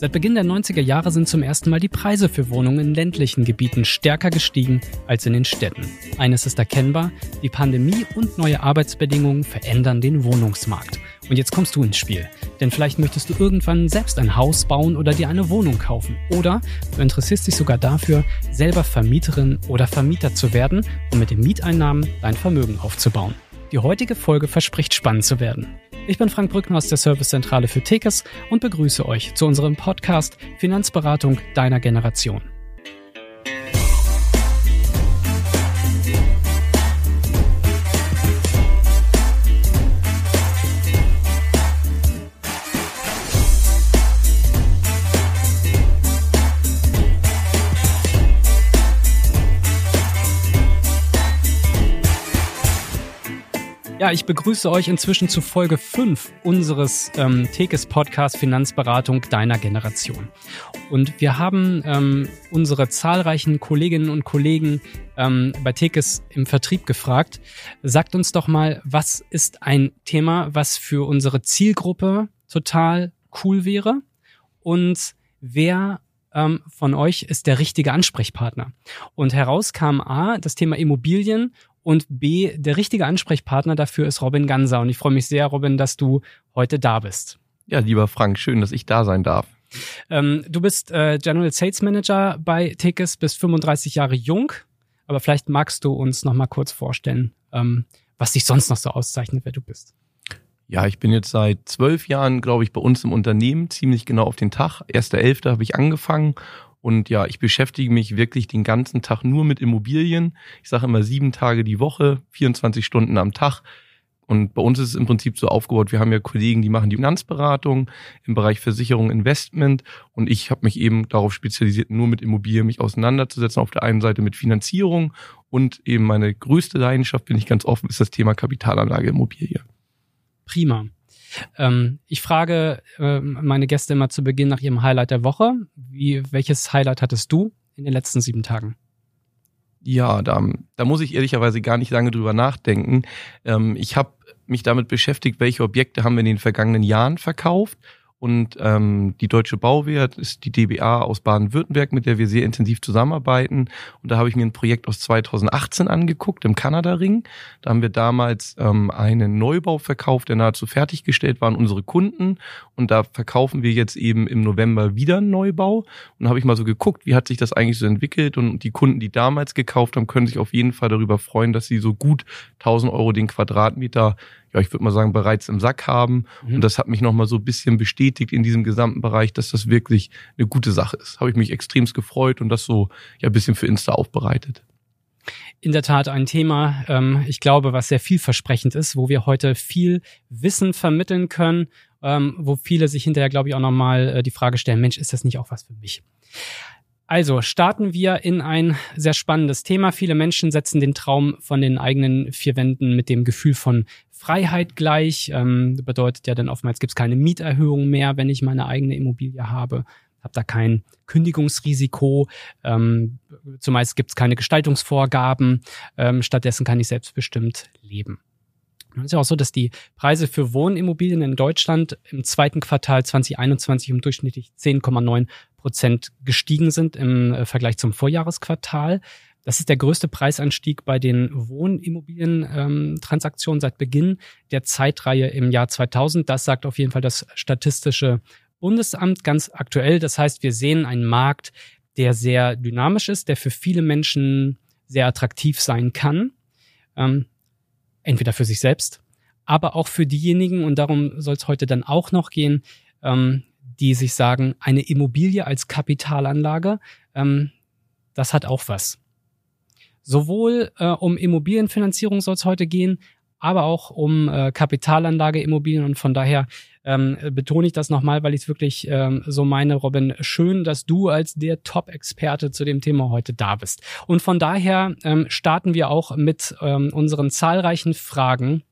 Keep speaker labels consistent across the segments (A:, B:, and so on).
A: Seit Beginn der 90er Jahre sind zum ersten Mal die Preise für Wohnungen in ländlichen Gebieten stärker gestiegen als in den Städten. Eines ist erkennbar, die Pandemie und neue Arbeitsbedingungen verändern den Wohnungsmarkt. Und jetzt kommst du ins Spiel. Denn vielleicht möchtest du irgendwann selbst ein Haus bauen oder dir eine Wohnung kaufen. Oder du interessierst dich sogar dafür, selber Vermieterin oder Vermieter zu werden um mit den Mieteinnahmen dein Vermögen aufzubauen. Die heutige Folge verspricht spannend zu werden. Ich bin Frank Brückner aus der Servicezentrale für Tekes und begrüße euch zu unserem Podcast Finanzberatung deiner Generation. Ja, ich begrüße euch inzwischen zu Folge 5 unseres ähm, Tekes Podcast Finanzberatung deiner Generation. Und wir haben ähm, unsere zahlreichen Kolleginnen und Kollegen ähm, bei Tekes im Vertrieb gefragt. Sagt uns doch mal, was ist ein Thema, was für unsere Zielgruppe total cool wäre? Und wer ähm, von euch ist der richtige Ansprechpartner? Und heraus kam A, das Thema Immobilien und B, der richtige Ansprechpartner dafür ist Robin Ganser. Und ich freue mich sehr, Robin, dass du heute da bist.
B: Ja, lieber Frank, schön, dass ich da sein darf.
A: Ähm, du bist äh, General Sales Manager bei Tickets, bist 35 Jahre jung, aber vielleicht magst du uns noch mal kurz vorstellen, ähm, was dich sonst noch so auszeichnet, wer du bist.
B: Ja, ich bin jetzt seit zwölf Jahren, glaube ich, bei uns im Unternehmen, ziemlich genau auf den Tag. 1.11. habe ich angefangen und ja, ich beschäftige mich wirklich den ganzen Tag nur mit Immobilien. Ich sage immer sieben Tage die Woche, 24 Stunden am Tag. Und bei uns ist es im Prinzip so aufgebaut, wir haben ja Kollegen, die machen die Finanzberatung im Bereich Versicherung, Investment. Und ich habe mich eben darauf spezialisiert, nur mit Immobilien mich auseinanderzusetzen. Auf der einen Seite mit Finanzierung und eben meine größte Leidenschaft, bin ich ganz offen, ist das Thema Kapitalanlage Immobilie.
A: Prima. Ähm, ich frage äh, meine Gäste immer zu Beginn nach ihrem Highlight der Woche. Wie, welches Highlight hattest du in den letzten sieben Tagen?
B: Ja, da, da muss ich ehrlicherweise gar nicht lange drüber nachdenken. Ähm, ich habe mich damit beschäftigt, welche Objekte haben wir in den vergangenen Jahren verkauft und ähm, die Deutsche Bauwert ist die DBA aus Baden-Württemberg, mit der wir sehr intensiv zusammenarbeiten. Und da habe ich mir ein Projekt aus 2018 angeguckt im Kanada-Ring. Da haben wir damals ähm, einen Neubau verkauft, der nahezu fertiggestellt war an unsere Kunden. Und da verkaufen wir jetzt eben im November wieder einen Neubau. Und da habe ich mal so geguckt, wie hat sich das eigentlich so entwickelt. Und die Kunden, die damals gekauft haben, können sich auf jeden Fall darüber freuen, dass sie so gut 1000 Euro den Quadratmeter ja, ich würde mal sagen, bereits im Sack haben. Mhm. Und das hat mich nochmal so ein bisschen bestätigt in diesem gesamten Bereich, dass das wirklich eine gute Sache ist. Habe ich mich extremst gefreut und das so ja ein bisschen für Insta aufbereitet.
A: In der Tat ein Thema, ähm, ich glaube, was sehr vielversprechend ist, wo wir heute viel Wissen vermitteln können, ähm, wo viele sich hinterher, glaube ich, auch nochmal äh, die Frage stellen, Mensch, ist das nicht auch was für mich? Also starten wir in ein sehr spannendes Thema. Viele Menschen setzen den Traum von den eigenen vier Wänden mit dem Gefühl von Freiheit gleich. Ähm, bedeutet ja dann oftmals gibt es keine Mieterhöhung mehr, wenn ich meine eigene Immobilie habe. Habe da kein Kündigungsrisiko. Ähm, zumeist gibt es keine Gestaltungsvorgaben. Ähm, stattdessen kann ich selbstbestimmt leben. Es ist ja auch so, dass die Preise für Wohnimmobilien in Deutschland im zweiten Quartal 2021 um durchschnittlich 10,9 Prozent gestiegen sind im äh, Vergleich zum Vorjahresquartal. Das ist der größte Preisanstieg bei den Wohnimmobilientransaktionen seit Beginn der Zeitreihe im Jahr 2000. Das sagt auf jeden Fall das Statistische Bundesamt ganz aktuell. Das heißt, wir sehen einen Markt, der sehr dynamisch ist, der für viele Menschen sehr attraktiv sein kann. Ähm, entweder für sich selbst, aber auch für diejenigen, und darum soll es heute dann auch noch gehen, ähm, die sich sagen, eine Immobilie als Kapitalanlage, ähm, das hat auch was. Sowohl äh, um Immobilienfinanzierung soll es heute gehen, aber auch um äh, Kapitalanlage Immobilien und von daher ähm, betone ich das nochmal, weil ich es wirklich ähm, so meine, Robin. Schön, dass du als der Top-Experte zu dem Thema heute da bist. Und von daher ähm, starten wir auch mit ähm, unseren zahlreichen Fragen.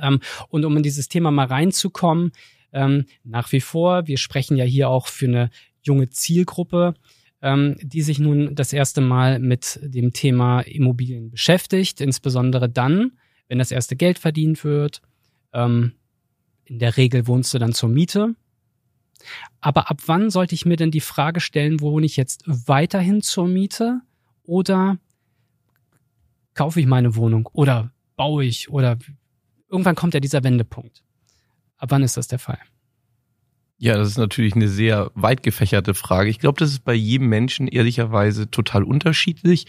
A: Ähm, und um in dieses Thema mal reinzukommen, ähm, nach wie vor, wir sprechen ja hier auch für eine junge Zielgruppe, ähm, die sich nun das erste Mal mit dem Thema Immobilien beschäftigt, insbesondere dann, wenn das erste Geld verdient wird, ähm, in der Regel wohnst du dann zur Miete. Aber ab wann sollte ich mir denn die Frage stellen, wohne ich jetzt weiterhin zur Miete oder kaufe ich meine Wohnung oder baue ich oder irgendwann kommt ja dieser Wendepunkt. Ab wann ist das der Fall?
B: Ja, das ist natürlich eine sehr weit gefächerte Frage. Ich glaube, das ist bei jedem Menschen ehrlicherweise total unterschiedlich.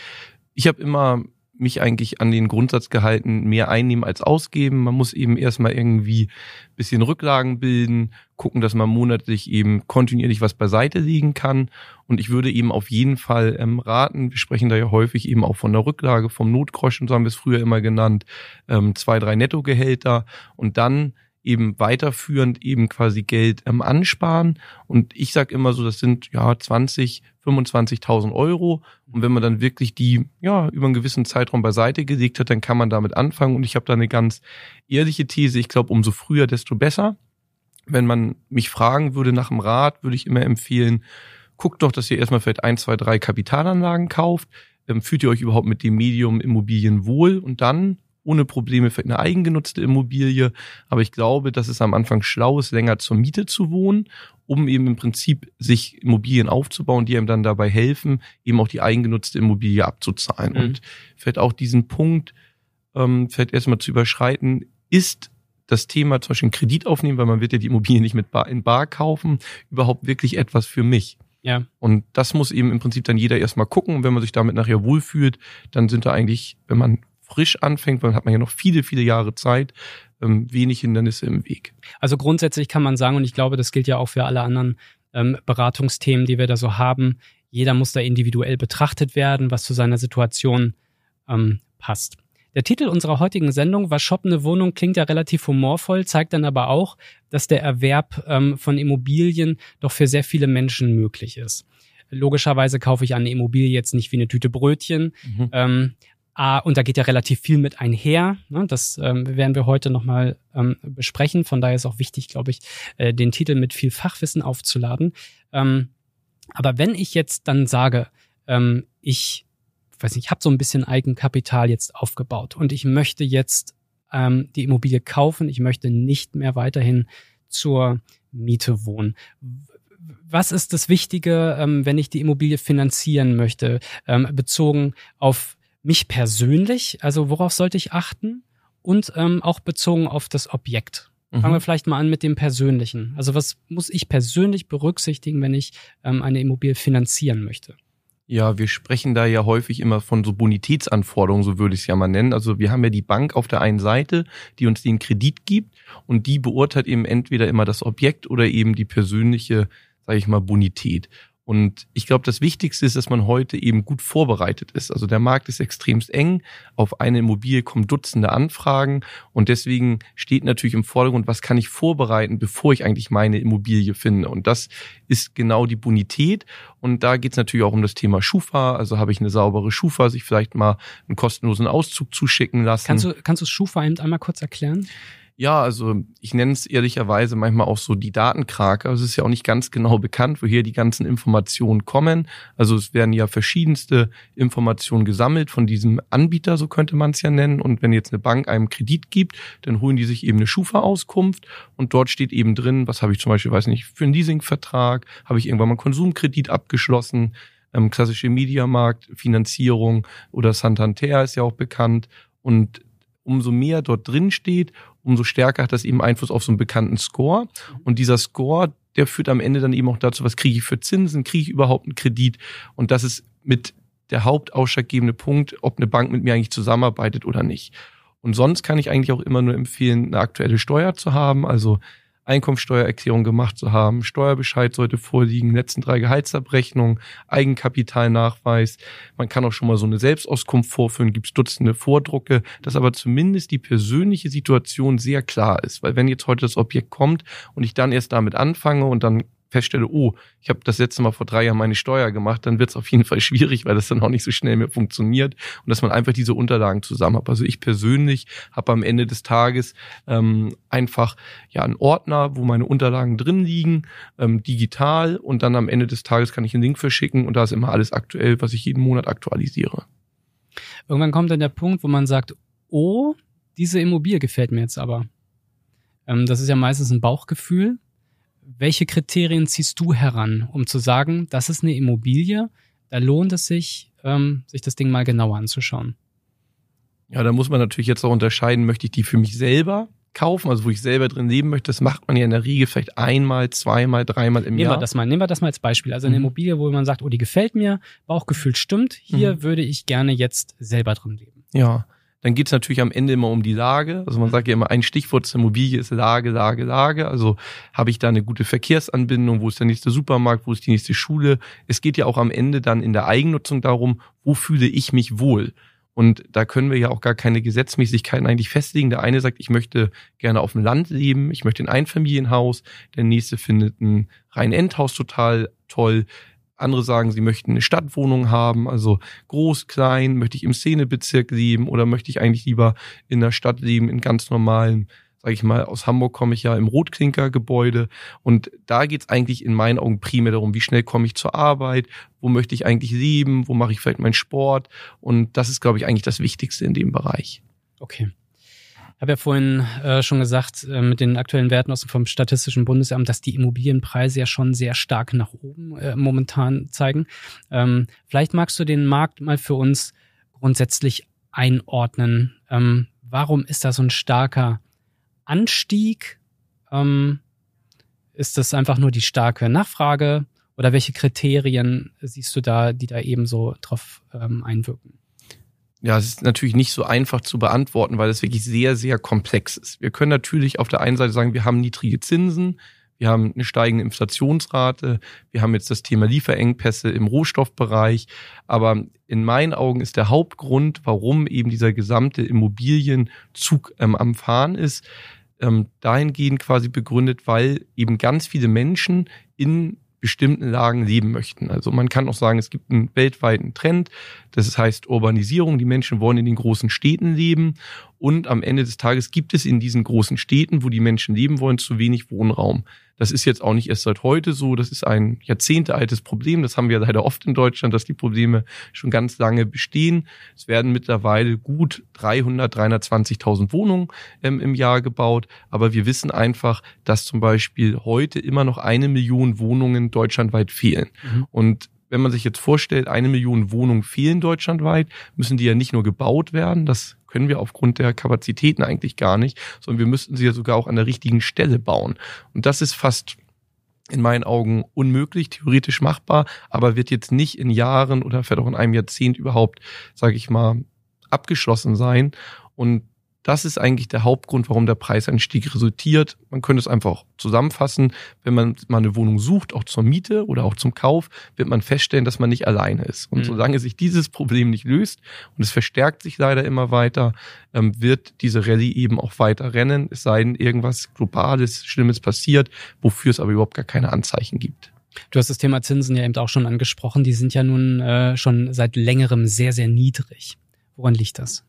B: Ich habe immer mich eigentlich an den Grundsatz gehalten, mehr einnehmen als ausgeben. Man muss eben erstmal irgendwie bisschen Rücklagen bilden, gucken, dass man monatlich eben kontinuierlich was beiseite legen kann. Und ich würde eben auf jeden Fall ähm, raten, wir sprechen da ja häufig eben auch von der Rücklage, vom Notgroschen, so haben wir es früher immer genannt, ähm, zwei, drei Nettogehälter und dann eben weiterführend eben quasi Geld ähm, ansparen. Und ich sage immer so, das sind ja 20, 25.000 Euro. Und wenn man dann wirklich die ja über einen gewissen Zeitraum beiseite gelegt hat, dann kann man damit anfangen. Und ich habe da eine ganz ehrliche These. Ich glaube, umso früher, desto besser. Wenn man mich fragen würde nach dem Rat, würde ich immer empfehlen, guckt doch, dass ihr erstmal vielleicht ein, zwei, drei Kapitalanlagen kauft. Ähm, fühlt ihr euch überhaupt mit dem Medium Immobilien wohl? Und dann ohne Probleme für eine eigengenutzte Immobilie. Aber ich glaube, dass es am Anfang schlau ist, länger zur Miete zu wohnen, um eben im Prinzip sich Immobilien aufzubauen, die einem dann dabei helfen, eben auch die eigengenutzte Immobilie abzuzahlen. Mhm. Und vielleicht auch diesen Punkt ähm, vielleicht erstmal zu überschreiten, ist das Thema zum Beispiel einen Kredit aufnehmen, weil man wird ja die Immobilie nicht mit Bar, in Bar kaufen, überhaupt wirklich etwas für mich.
A: Ja.
B: Und das muss eben im Prinzip dann jeder erstmal gucken. Und wenn man sich damit nachher wohlfühlt, dann sind da eigentlich, wenn man frisch anfängt, dann hat man ja noch viele, viele Jahre Zeit, ähm, wenig Hindernisse im Weg.
A: Also grundsätzlich kann man sagen, und ich glaube, das gilt ja auch für alle anderen ähm, Beratungsthemen, die wir da so haben, jeder muss da individuell betrachtet werden, was zu seiner Situation ähm, passt. Der Titel unserer heutigen Sendung, Was shoppen eine Wohnung, klingt ja relativ humorvoll, zeigt dann aber auch, dass der Erwerb ähm, von Immobilien doch für sehr viele Menschen möglich ist. Logischerweise kaufe ich eine Immobilie jetzt nicht wie eine Tüte Brötchen, mhm. ähm, Ah, und da geht ja relativ viel mit einher. Ne? Das ähm, werden wir heute nochmal ähm, besprechen. Von daher ist auch wichtig, glaube ich, äh, den Titel mit viel Fachwissen aufzuladen. Ähm, aber wenn ich jetzt dann sage, ähm, ich weiß nicht, ich habe so ein bisschen Eigenkapital jetzt aufgebaut und ich möchte jetzt ähm, die Immobilie kaufen, ich möchte nicht mehr weiterhin zur Miete wohnen was ist das Wichtige, ähm, wenn ich die Immobilie finanzieren möchte, ähm, bezogen auf mich persönlich, also worauf sollte ich achten? Und ähm, auch bezogen auf das Objekt. Fangen mhm. wir vielleicht mal an mit dem Persönlichen. Also was muss ich persönlich berücksichtigen, wenn ich ähm, eine Immobilie finanzieren möchte?
B: Ja, wir sprechen da ja häufig immer von so Bonitätsanforderungen, so würde ich es ja mal nennen. Also wir haben ja die Bank auf der einen Seite, die uns den Kredit gibt und die beurteilt eben entweder immer das Objekt oder eben die persönliche, sage ich mal, Bonität. Und ich glaube, das Wichtigste ist, dass man heute eben gut vorbereitet ist. Also der Markt ist extremst eng. Auf eine Immobilie kommen Dutzende Anfragen. Und deswegen steht natürlich im Vordergrund, was kann ich vorbereiten, bevor ich eigentlich meine Immobilie finde. Und das ist genau die Bonität. Und da geht es natürlich auch um das Thema Schufa. Also habe ich eine saubere Schufa, sich vielleicht mal einen kostenlosen Auszug zuschicken lassen.
A: Kannst du, kannst du Schufa eben einmal kurz erklären?
B: Ja, also ich nenne es ehrlicherweise manchmal auch so die Datenkrake. Es ist ja auch nicht ganz genau bekannt, woher die ganzen Informationen kommen. Also es werden ja verschiedenste Informationen gesammelt von diesem Anbieter, so könnte man es ja nennen. Und wenn jetzt eine Bank einem Kredit gibt, dann holen die sich eben eine Schufa-Auskunft und dort steht eben drin, was habe ich zum Beispiel, weiß nicht, für einen Leasingvertrag, habe ich irgendwann mal einen Konsumkredit abgeschlossen, ähm, klassische Mediamarkt, Finanzierung oder Santander ist ja auch bekannt. Und umso mehr dort drin steht, umso stärker hat das eben Einfluss auf so einen bekannten Score. Und dieser Score, der führt am Ende dann eben auch dazu, was kriege ich für Zinsen, kriege ich überhaupt einen Kredit? Und das ist mit der hauptausschlaggebende Punkt, ob eine Bank mit mir eigentlich zusammenarbeitet oder nicht. Und sonst kann ich eigentlich auch immer nur empfehlen, eine aktuelle Steuer zu haben. Also Einkommensteuererklärung gemacht zu haben, Steuerbescheid sollte vorliegen, letzten drei Gehaltsabrechnungen, Eigenkapitalnachweis. Man kann auch schon mal so eine Selbstauskunft vorführen, gibt es Dutzende Vordrucke, dass aber zumindest die persönliche Situation sehr klar ist. Weil wenn jetzt heute das Objekt kommt und ich dann erst damit anfange und dann feststelle, oh, ich habe das letzte Mal vor drei Jahren meine Steuer gemacht, dann wird es auf jeden Fall schwierig, weil das dann auch nicht so schnell mehr funktioniert und dass man einfach diese Unterlagen zusammen hat. Also ich persönlich habe am Ende des Tages ähm, einfach ja einen Ordner, wo meine Unterlagen drin liegen, ähm, digital und dann am Ende des Tages kann ich einen Link verschicken und da ist immer alles aktuell, was ich jeden Monat aktualisiere.
A: Irgendwann kommt dann der Punkt, wo man sagt, oh, diese Immobilie gefällt mir jetzt aber. Ähm, das ist ja meistens ein Bauchgefühl welche Kriterien ziehst du heran, um zu sagen, das ist eine Immobilie, da lohnt es sich, ähm, sich das Ding mal genauer anzuschauen?
B: Ja, da muss man natürlich jetzt auch unterscheiden, möchte ich die für mich selber kaufen, also wo ich selber drin leben möchte, das macht man ja in der Regel vielleicht einmal, zweimal, dreimal im
A: nehmen
B: Jahr.
A: Wir das mal, nehmen wir das mal als Beispiel. Also eine mhm. Immobilie, wo man sagt, oh, die gefällt mir, Bauchgefühl stimmt, hier mhm. würde ich gerne jetzt selber drin leben.
B: Ja, dann geht's natürlich am Ende immer um die Lage. Also man mhm. sagt ja immer, ein Stichwort zur Immobilie ist Lage, Lage, Lage. Also habe ich da eine gute Verkehrsanbindung, wo ist der nächste Supermarkt, wo ist die nächste Schule. Es geht ja auch am Ende dann in der Eigennutzung darum, wo fühle ich mich wohl. Und da können wir ja auch gar keine Gesetzmäßigkeiten eigentlich festlegen. Der eine sagt, ich möchte gerne auf dem Land leben, ich möchte ein Einfamilienhaus. Der nächste findet ein Rein-Endhaus total toll. Andere sagen, sie möchten eine Stadtwohnung haben, also groß, klein, möchte ich im Szenebezirk leben oder möchte ich eigentlich lieber in der Stadt leben, in ganz normalen sage ich mal, aus Hamburg komme ich ja im Rotklinker-Gebäude und da geht's eigentlich in meinen Augen primär darum, wie schnell komme ich zur Arbeit, wo möchte ich eigentlich leben, wo mache ich vielleicht meinen Sport und das ist, glaube ich, eigentlich das Wichtigste in dem Bereich.
A: Okay. Habe ja vorhin äh, schon gesagt, äh, mit den aktuellen Werten aus vom Statistischen Bundesamt, dass die Immobilienpreise ja schon sehr stark nach oben äh, momentan zeigen. Ähm, vielleicht magst du den Markt mal für uns grundsätzlich einordnen. Ähm, warum ist da so ein starker Anstieg? Ähm, ist das einfach nur die starke Nachfrage oder welche Kriterien siehst du da, die da eben so drauf ähm, einwirken?
B: Ja, es ist natürlich nicht so einfach zu beantworten, weil es wirklich sehr, sehr komplex ist. Wir können natürlich auf der einen Seite sagen, wir haben niedrige Zinsen, wir haben eine steigende Inflationsrate, wir haben jetzt das Thema Lieferengpässe im Rohstoffbereich, aber in meinen Augen ist der Hauptgrund, warum eben dieser gesamte Immobilienzug ähm, am Fahren ist, ähm, dahingehend quasi begründet, weil eben ganz viele Menschen in bestimmten Lagen leben möchten. Also man kann auch sagen, es gibt einen weltweiten Trend, das heißt Urbanisierung, die Menschen wollen in den großen Städten leben und am Ende des Tages gibt es in diesen großen Städten, wo die Menschen leben wollen, zu wenig Wohnraum. Das ist jetzt auch nicht erst seit heute so. Das ist ein jahrzehntealtes Problem. Das haben wir leider oft in Deutschland, dass die Probleme schon ganz lange bestehen. Es werden mittlerweile gut 300, 320.000 Wohnungen ähm, im Jahr gebaut. Aber wir wissen einfach, dass zum Beispiel heute immer noch eine Million Wohnungen deutschlandweit fehlen. Mhm. Und wenn man sich jetzt vorstellt, eine Million Wohnungen fehlen deutschlandweit, müssen die ja nicht nur gebaut werden, das können wir aufgrund der Kapazitäten eigentlich gar nicht, sondern wir müssten sie ja sogar auch an der richtigen Stelle bauen. Und das ist fast in meinen Augen unmöglich, theoretisch machbar, aber wird jetzt nicht in Jahren oder vielleicht auch in einem Jahrzehnt überhaupt, sage ich mal, abgeschlossen sein. Und das ist eigentlich der Hauptgrund, warum der Preisanstieg resultiert. Man könnte es einfach zusammenfassen. Wenn man mal eine Wohnung sucht, auch zur Miete oder auch zum Kauf, wird man feststellen, dass man nicht alleine ist. Und mhm. solange sich dieses Problem nicht löst und es verstärkt sich leider immer weiter, ähm, wird diese Rallye eben auch weiter rennen. Es sei denn, irgendwas Globales, Schlimmes passiert, wofür es aber überhaupt gar keine Anzeichen gibt.
A: Du hast das Thema Zinsen ja eben auch schon angesprochen. Die sind ja nun äh, schon seit längerem sehr, sehr niedrig. Woran liegt das?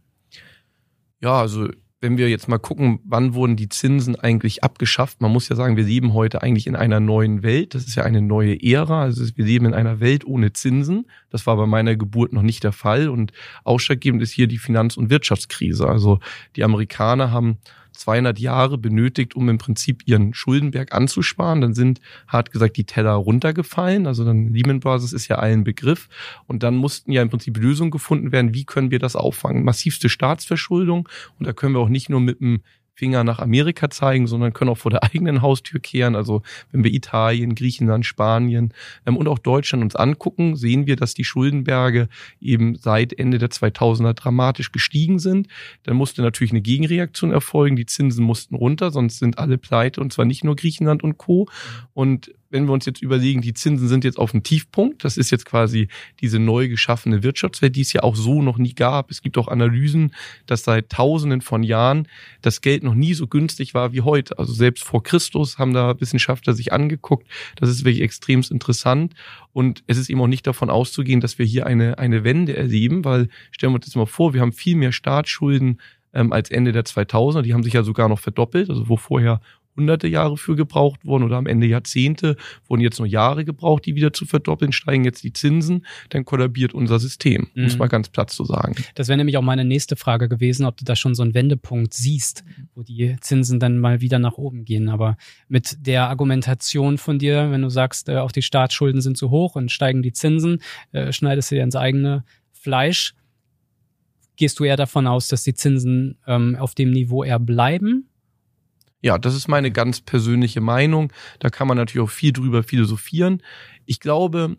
B: Ja, also wenn wir jetzt mal gucken, wann wurden die Zinsen eigentlich abgeschafft? Man muss ja sagen, wir leben heute eigentlich in einer neuen Welt. Das ist ja eine neue Ära. Also wir leben in einer Welt ohne Zinsen. Das war bei meiner Geburt noch nicht der Fall. Und ausschlaggebend ist hier die Finanz- und Wirtschaftskrise. Also die Amerikaner haben 200 Jahre benötigt, um im Prinzip ihren Schuldenberg anzusparen. Dann sind, hart gesagt, die Teller runtergefallen. Also dann Lehman Brothers ist ja allen Begriff. Und dann mussten ja im Prinzip Lösungen gefunden werden, wie können wir das auffangen. Massivste Staatsverschuldung. Und da können wir auch nicht nur mit einem Finger nach Amerika zeigen, sondern können auch vor der eigenen Haustür kehren. Also wenn wir Italien, Griechenland, Spanien ähm, und auch Deutschland uns angucken, sehen wir, dass die Schuldenberge eben seit Ende der 2000er dramatisch gestiegen sind. Dann musste natürlich eine Gegenreaktion erfolgen. Die Zinsen mussten runter, sonst sind alle pleite und zwar nicht nur Griechenland und Co. Und wenn wir uns jetzt überlegen, die Zinsen sind jetzt auf dem Tiefpunkt, das ist jetzt quasi diese neu geschaffene Wirtschaftswelt, die es ja auch so noch nie gab. Es gibt auch Analysen, dass seit Tausenden von Jahren das Geld noch nie so günstig war wie heute. Also selbst vor Christus haben da Wissenschaftler sich angeguckt. Das ist wirklich extrem interessant. Und es ist eben auch nicht davon auszugehen, dass wir hier eine, eine Wende erleben, weil stellen wir uns das mal vor, wir haben viel mehr Staatsschulden ähm, als Ende der 2000er. Die haben sich ja sogar noch verdoppelt. Also wo vorher hunderte Jahre für gebraucht worden oder am Ende Jahrzehnte, wurden jetzt nur Jahre gebraucht, die wieder zu verdoppeln, steigen jetzt die Zinsen, dann kollabiert unser System, mhm. muss mal ganz platt zu sagen.
A: Das wäre nämlich auch meine nächste Frage gewesen, ob du da schon so einen Wendepunkt siehst, wo die Zinsen dann mal wieder nach oben gehen. Aber mit der Argumentation von dir, wenn du sagst, äh, auch die Staatsschulden sind zu hoch und steigen die Zinsen, äh, schneidest du dir ins eigene Fleisch. Gehst du eher davon aus, dass die Zinsen ähm, auf dem Niveau eher bleiben
B: ja, das ist meine ganz persönliche Meinung. Da kann man natürlich auch viel drüber philosophieren. Ich glaube,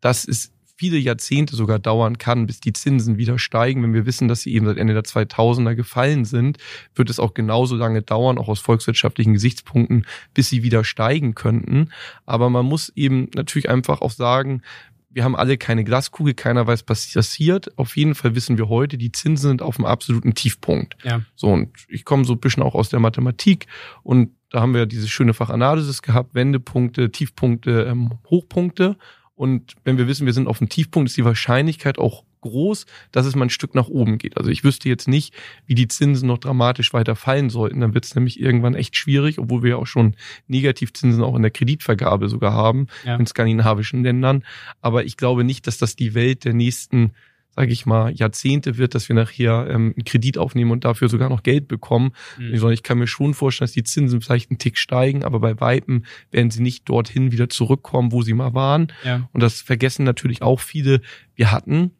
B: dass es viele Jahrzehnte sogar dauern kann, bis die Zinsen wieder steigen. Wenn wir wissen, dass sie eben seit Ende der 2000er gefallen sind, wird es auch genauso lange dauern, auch aus volkswirtschaftlichen Gesichtspunkten, bis sie wieder steigen könnten. Aber man muss eben natürlich einfach auch sagen, wir haben alle keine Glaskugel, keiner weiß, was passiert. Auf jeden Fall wissen wir heute, die Zinsen sind auf einem absoluten Tiefpunkt. Ja. So, und ich komme so ein bisschen auch aus der Mathematik und da haben wir diese schöne Fachanalysis gehabt, Wendepunkte, Tiefpunkte, ähm, Hochpunkte. Und wenn wir wissen, wir sind auf dem Tiefpunkt, ist die Wahrscheinlichkeit auch groß, dass es mal ein Stück nach oben geht. Also ich wüsste jetzt nicht, wie die Zinsen noch dramatisch weiter fallen sollten. Dann wird es nämlich irgendwann echt schwierig, obwohl wir ja auch schon Negativzinsen auch in der Kreditvergabe sogar haben ja. in skandinavischen Ländern. Aber ich glaube nicht, dass das die Welt der nächsten sage ich mal, Jahrzehnte wird, dass wir nachher ähm, einen Kredit aufnehmen und dafür sogar noch Geld bekommen. Mhm. Ich kann mir schon vorstellen, dass die Zinsen vielleicht einen Tick steigen, aber bei Weitem werden sie nicht dorthin wieder zurückkommen, wo sie mal waren. Ja. Und das vergessen natürlich auch viele. Wir hatten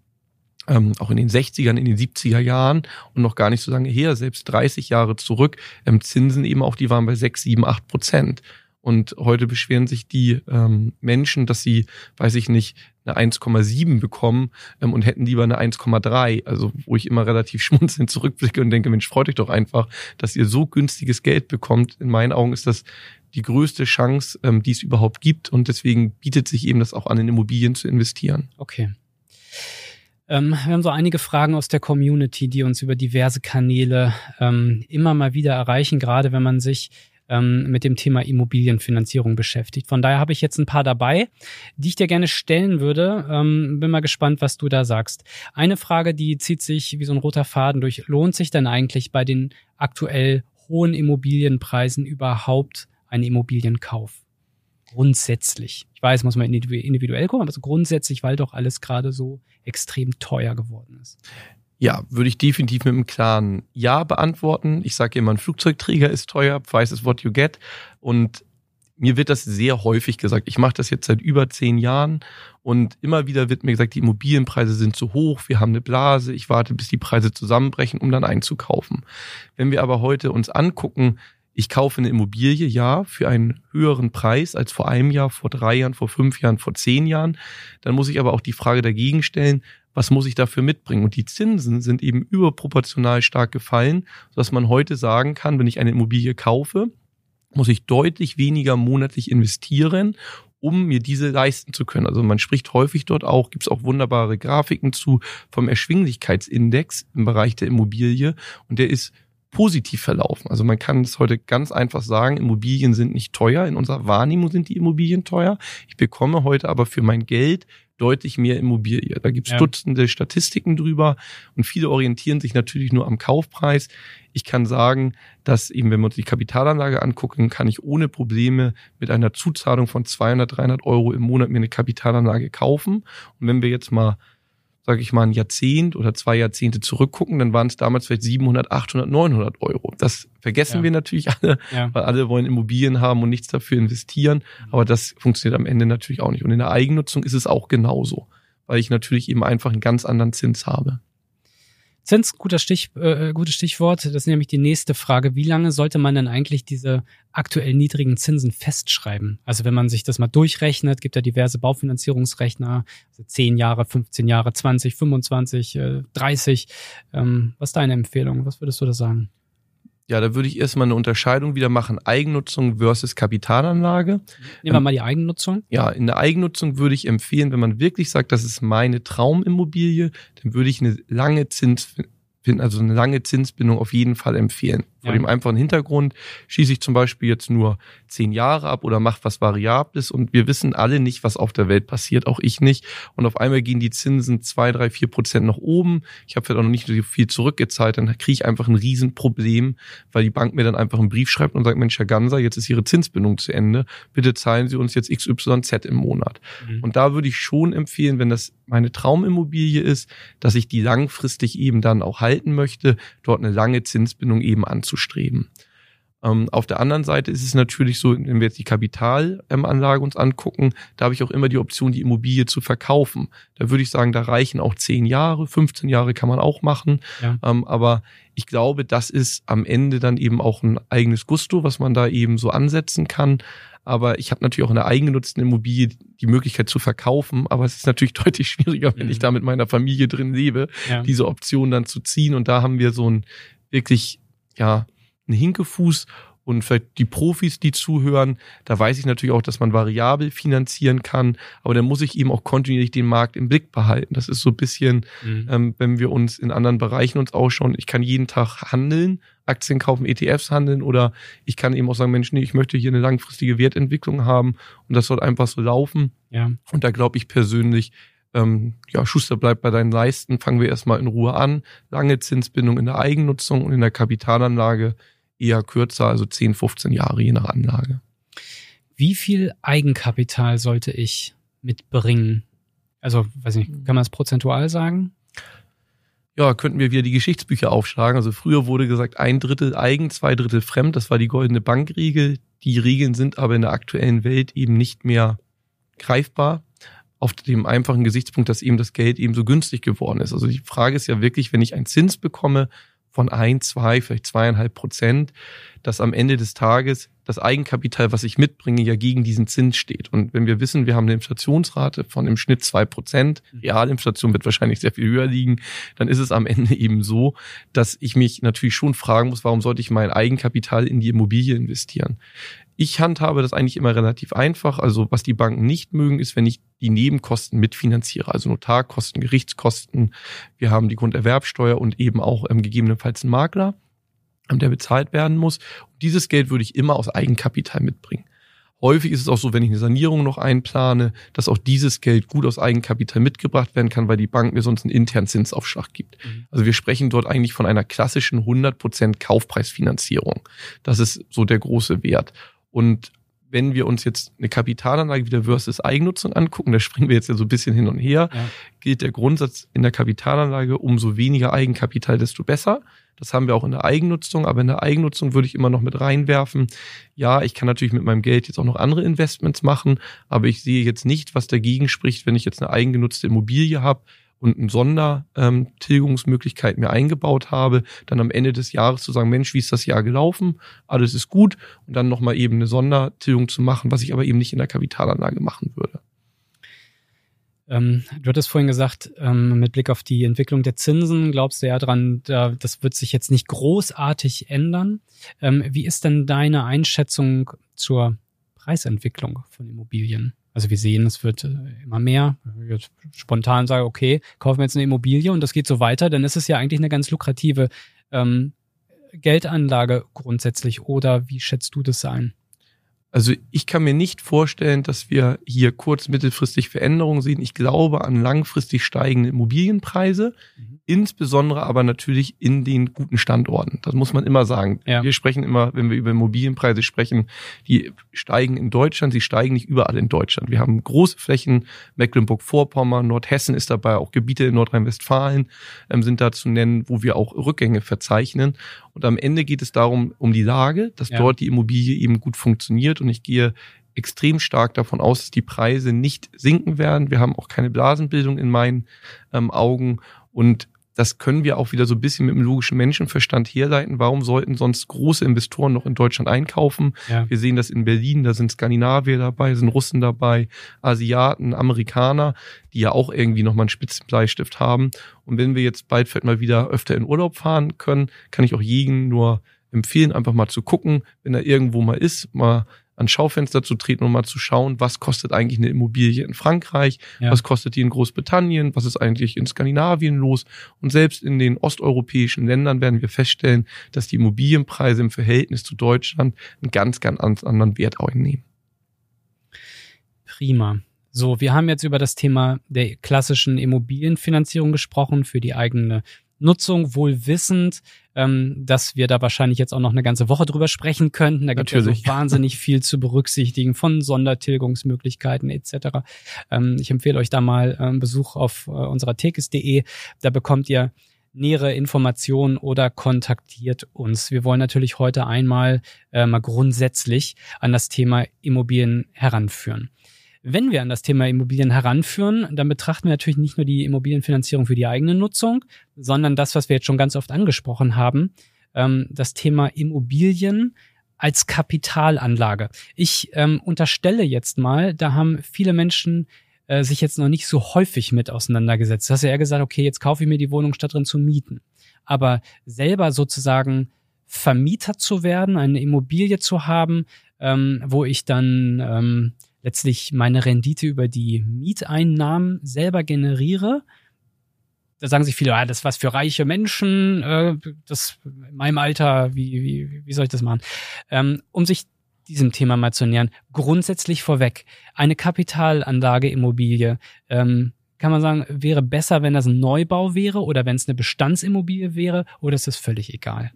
B: ähm, auch in den 60ern, in den 70er Jahren und noch gar nicht so lange her, selbst 30 Jahre zurück, ähm, Zinsen eben auch, die waren bei 6, 7, 8 Prozent. Und heute beschweren sich die ähm, Menschen, dass sie, weiß ich nicht, eine 1,7 bekommen ähm, und hätten lieber eine 1,3. Also wo ich immer relativ schmunzelnd zurückblicke und denke, Mensch, freut euch doch einfach, dass ihr so günstiges Geld bekommt. In meinen Augen ist das die größte Chance, ähm, die es überhaupt gibt. Und deswegen bietet sich eben das auch an, in Immobilien zu investieren.
A: Okay. Ähm, wir haben so einige Fragen aus der Community, die uns über diverse Kanäle ähm, immer mal wieder erreichen, gerade wenn man sich ähm, mit dem Thema Immobilienfinanzierung beschäftigt. Von daher habe ich jetzt ein paar dabei, die ich dir gerne stellen würde. Ähm, bin mal gespannt, was du da sagst. Eine Frage, die zieht sich wie so ein roter Faden durch. Lohnt sich denn eigentlich bei den aktuell hohen Immobilienpreisen überhaupt ein Immobilienkauf? Grundsätzlich. Ich weiß, muss man individuell gucken, aber so grundsätzlich, weil doch alles gerade so extrem teuer geworden ist.
B: Ja, würde ich definitiv mit einem klaren Ja beantworten. Ich sage immer, ein Flugzeugträger ist teuer, Price is what you get. Und mir wird das sehr häufig gesagt. Ich mache das jetzt seit über zehn Jahren und immer wieder wird mir gesagt, die Immobilienpreise sind zu hoch, wir haben eine Blase, ich warte, bis die Preise zusammenbrechen, um dann einzukaufen. Wenn wir aber heute uns angucken, ich kaufe eine Immobilie, ja, für einen höheren Preis als vor einem Jahr, vor drei Jahren, vor fünf Jahren, vor zehn Jahren. Dann muss ich aber auch die Frage dagegen stellen, was muss ich dafür mitbringen? Und die Zinsen sind eben überproportional stark gefallen, sodass man heute sagen kann, wenn ich eine Immobilie kaufe, muss ich deutlich weniger monatlich investieren, um mir diese leisten zu können. Also man spricht häufig dort auch, gibt es auch wunderbare Grafiken zu vom Erschwinglichkeitsindex im Bereich der Immobilie und der ist positiv verlaufen. Also man kann es heute ganz einfach sagen, Immobilien sind nicht teuer. In unserer Wahrnehmung sind die Immobilien teuer. Ich bekomme heute aber für mein Geld deutlich mehr Immobilie. Da gibt es ja. Dutzende Statistiken drüber und viele orientieren sich natürlich nur am Kaufpreis. Ich kann sagen, dass eben, wenn wir uns die Kapitalanlage angucken, kann ich ohne Probleme mit einer Zuzahlung von 200, 300 Euro im Monat mir eine Kapitalanlage kaufen. Und wenn wir jetzt mal sage ich mal, ein Jahrzehnt oder zwei Jahrzehnte zurückgucken, dann waren es damals vielleicht 700, 800, 900 Euro. Das vergessen ja. wir natürlich alle, ja. weil alle wollen Immobilien haben und nichts dafür investieren. Mhm. Aber das funktioniert am Ende natürlich auch nicht. Und in der Eigennutzung ist es auch genauso, weil ich natürlich eben einfach einen ganz anderen Zins habe.
A: Zins, guter Stich, äh, äh, gutes Stichwort. Das ist nämlich die nächste Frage. Wie lange sollte man denn eigentlich diese aktuell niedrigen Zinsen festschreiben? Also wenn man sich das mal durchrechnet, gibt ja diverse Baufinanzierungsrechner, also 10 Jahre, 15 Jahre, 20, 25, äh, 30. Ähm, was ist deine Empfehlung? Was würdest du da sagen?
B: Ja, da würde ich erstmal eine Unterscheidung wieder machen. Eigennutzung versus Kapitalanlage.
A: Nehmen wir mal die Eigennutzung.
B: Ja, in der Eigennutzung würde ich empfehlen, wenn man wirklich sagt, das ist meine Traumimmobilie, dann würde ich eine lange Zins, also eine lange Zinsbindung auf jeden Fall empfehlen. Vor ja. dem einfachen Hintergrund schieße ich zum Beispiel jetzt nur zehn Jahre ab oder mache was Variables und wir wissen alle nicht, was auf der Welt passiert, auch ich nicht. Und auf einmal gehen die Zinsen zwei, drei, vier Prozent nach oben. Ich habe vielleicht auch noch nicht so viel zurückgezahlt, dann kriege ich einfach ein Riesenproblem, weil die Bank mir dann einfach einen Brief schreibt und sagt, Mensch, Herr Ganser, jetzt ist Ihre Zinsbindung zu Ende. Bitte zahlen Sie uns jetzt XYZ im Monat. Mhm. Und da würde ich schon empfehlen, wenn das meine Traumimmobilie ist, dass ich die langfristig eben dann auch halten möchte, dort eine lange Zinsbindung eben anzustreben. Ähm, auf der anderen Seite ist es natürlich so, wenn wir jetzt die Kapitalanlage uns angucken, da habe ich auch immer die Option, die Immobilie zu verkaufen. Da würde ich sagen, da reichen auch 10 Jahre, 15 Jahre kann man auch machen. Ja. Ähm, aber ich glaube, das ist am Ende dann eben auch ein eigenes Gusto, was man da eben so ansetzen kann. Aber ich habe natürlich auch in der eigengenutzten Immobilie die Möglichkeit zu verkaufen. Aber es ist natürlich deutlich schwieriger, wenn mhm. ich da mit meiner Familie drin lebe, ja. diese Option dann zu ziehen. Und da haben wir so ein wirklich, ja, ein Hinkefuß und vielleicht die Profis, die zuhören, da weiß ich natürlich auch, dass man variabel finanzieren kann, aber dann muss ich eben auch kontinuierlich den Markt im Blick behalten. Das ist so ein bisschen, mhm. ähm, wenn wir uns in anderen Bereichen uns ausschauen, ich kann jeden Tag handeln, Aktien kaufen, ETFs handeln oder ich kann eben auch sagen, Mensch, nee, ich möchte hier eine langfristige Wertentwicklung haben und das soll einfach so laufen. Ja. Und da glaube ich persönlich, ähm, ja, Schuster bleibt bei deinen Leisten, fangen wir erstmal in Ruhe an. Lange Zinsbindung in der Eigennutzung und in der Kapitalanlage eher kürzer, also 10, 15 Jahre je nach Anlage.
A: Wie viel Eigenkapital sollte ich mitbringen? Also, weiß nicht, kann man das prozentual sagen?
B: Ja, könnten wir wieder die Geschichtsbücher aufschlagen. Also früher wurde gesagt, ein Drittel eigen, zwei Drittel fremd. Das war die goldene Bankregel. Die Regeln sind aber in der aktuellen Welt eben nicht mehr greifbar. Auf dem einfachen Gesichtspunkt, dass eben das Geld eben so günstig geworden ist. Also die Frage ist ja wirklich, wenn ich einen Zins bekomme, von ein, zwei, vielleicht zweieinhalb Prozent, dass am Ende des Tages das Eigenkapital, was ich mitbringe, ja gegen diesen Zins steht. Und wenn wir wissen, wir haben eine Inflationsrate von im Schnitt zwei Prozent, mhm. Realinflation wird wahrscheinlich sehr viel höher liegen, dann ist es am Ende eben so, dass ich mich natürlich schon fragen muss, warum sollte ich mein Eigenkapital in die Immobilie investieren? Ich handhabe das eigentlich immer relativ einfach. Also was die Banken nicht mögen, ist, wenn ich die Nebenkosten mitfinanziere, also Notarkosten, Gerichtskosten. Wir haben die Grunderwerbsteuer und eben auch ähm, gegebenenfalls einen Makler, der bezahlt werden muss. Und dieses Geld würde ich immer aus Eigenkapital mitbringen. Häufig ist es auch so, wenn ich eine Sanierung noch einplane, dass auch dieses Geld gut aus Eigenkapital mitgebracht werden kann, weil die Bank mir sonst einen internen Zinsaufschlag gibt. Mhm. Also wir sprechen dort eigentlich von einer klassischen 100% Kaufpreisfinanzierung. Das ist so der große Wert. Und wenn wir uns jetzt eine Kapitalanlage wieder versus Eigennutzung angucken, da springen wir jetzt ja so ein bisschen hin und her, ja. gilt der Grundsatz in der Kapitalanlage, umso weniger Eigenkapital, desto besser. Das haben wir auch in der Eigennutzung, aber in der Eigennutzung würde ich immer noch mit reinwerfen. Ja, ich kann natürlich mit meinem Geld jetzt auch noch andere Investments machen, aber ich sehe jetzt nicht, was dagegen spricht, wenn ich jetzt eine eigengenutzte Immobilie habe, und eine Sondertilgungsmöglichkeit mir eingebaut habe, dann am Ende des Jahres zu sagen, Mensch, wie ist das Jahr gelaufen? Alles ist gut und dann nochmal eben eine Sondertilgung zu machen, was ich aber eben nicht in der Kapitalanlage machen würde.
A: Ähm, du hattest vorhin gesagt, ähm, mit Blick auf die Entwicklung der Zinsen, glaubst du ja dran, da, das wird sich jetzt nicht großartig ändern. Ähm, wie ist denn deine Einschätzung zur Preisentwicklung von Immobilien? Also wir sehen, es wird äh, immer mehr. Ich spontan sage, okay, kaufen wir jetzt eine Immobilie und das geht so weiter, dann ist es ja eigentlich eine ganz lukrative ähm, Geldanlage grundsätzlich. Oder wie schätzt du das ein?
B: Also ich kann mir nicht vorstellen, dass wir hier kurz-, mittelfristig Veränderungen sehen. Ich glaube an langfristig steigende Immobilienpreise. Mhm insbesondere aber natürlich in den guten Standorten. Das muss man immer sagen. Ja. Wir sprechen immer, wenn wir über Immobilienpreise sprechen, die steigen in Deutschland, sie steigen nicht überall in Deutschland. Wir haben große Flächen, Mecklenburg-Vorpommern, Nordhessen ist dabei, auch Gebiete in Nordrhein-Westfalen ähm, sind da zu nennen, wo wir auch Rückgänge verzeichnen. Und am Ende geht es darum, um die Lage, dass ja. dort die Immobilie eben gut funktioniert. Und ich gehe extrem stark davon aus, dass die Preise nicht sinken werden. Wir haben auch keine Blasenbildung in meinen ähm, Augen. Und das können wir auch wieder so ein bisschen mit dem logischen Menschenverstand herleiten. Warum sollten sonst große Investoren noch in Deutschland einkaufen? Ja. Wir sehen das in Berlin, da sind Skandinavier dabei, sind Russen dabei, Asiaten, Amerikaner, die ja auch irgendwie nochmal einen Spitzenbleistift haben. Und wenn wir jetzt bald vielleicht mal wieder öfter in Urlaub fahren können, kann ich auch jeden nur empfehlen, einfach mal zu gucken, wenn er irgendwo mal ist, mal ans Schaufenster zu treten und mal zu schauen, was kostet eigentlich eine Immobilie in Frankreich, ja. was kostet die in Großbritannien, was ist eigentlich in Skandinavien los. Und selbst in den osteuropäischen Ländern werden wir feststellen, dass die Immobilienpreise im Verhältnis zu Deutschland einen ganz, ganz anderen Wert einnehmen.
A: Prima. So, wir haben jetzt über das Thema der klassischen Immobilienfinanzierung gesprochen für die eigene Nutzung, wohl wissend, ähm, dass wir da wahrscheinlich jetzt auch noch eine ganze Woche drüber sprechen könnten. Da gibt es ja so wahnsinnig viel zu berücksichtigen von Sondertilgungsmöglichkeiten etc. Ähm, ich empfehle euch da mal einen ähm, Besuch auf äh, unserer tekes.de. Da bekommt ihr nähere Informationen oder kontaktiert uns. Wir wollen natürlich heute einmal äh, mal grundsätzlich an das Thema Immobilien heranführen. Wenn wir an das Thema Immobilien heranführen, dann betrachten wir natürlich nicht nur die Immobilienfinanzierung für die eigene Nutzung, sondern das, was wir jetzt schon ganz oft angesprochen haben, ähm, das Thema Immobilien als Kapitalanlage. Ich ähm, unterstelle jetzt mal, da haben viele Menschen äh, sich jetzt noch nicht so häufig mit auseinandergesetzt. Du hast ja eher gesagt, okay, jetzt kaufe ich mir die Wohnung statt drin zu mieten. Aber selber sozusagen Vermieter zu werden, eine Immobilie zu haben, ähm, wo ich dann ähm, letztlich meine Rendite über die Mieteinnahmen selber generiere. Da sagen sich viele, ah, das ist was für reiche Menschen, äh, das in meinem Alter, wie, wie, wie soll ich das machen? Ähm, um sich diesem Thema mal zu nähern, grundsätzlich vorweg, eine Kapitalanlage Immobilie, ähm, kann man sagen, wäre besser, wenn das ein Neubau wäre oder wenn es eine Bestandsimmobilie wäre oder ist das völlig egal?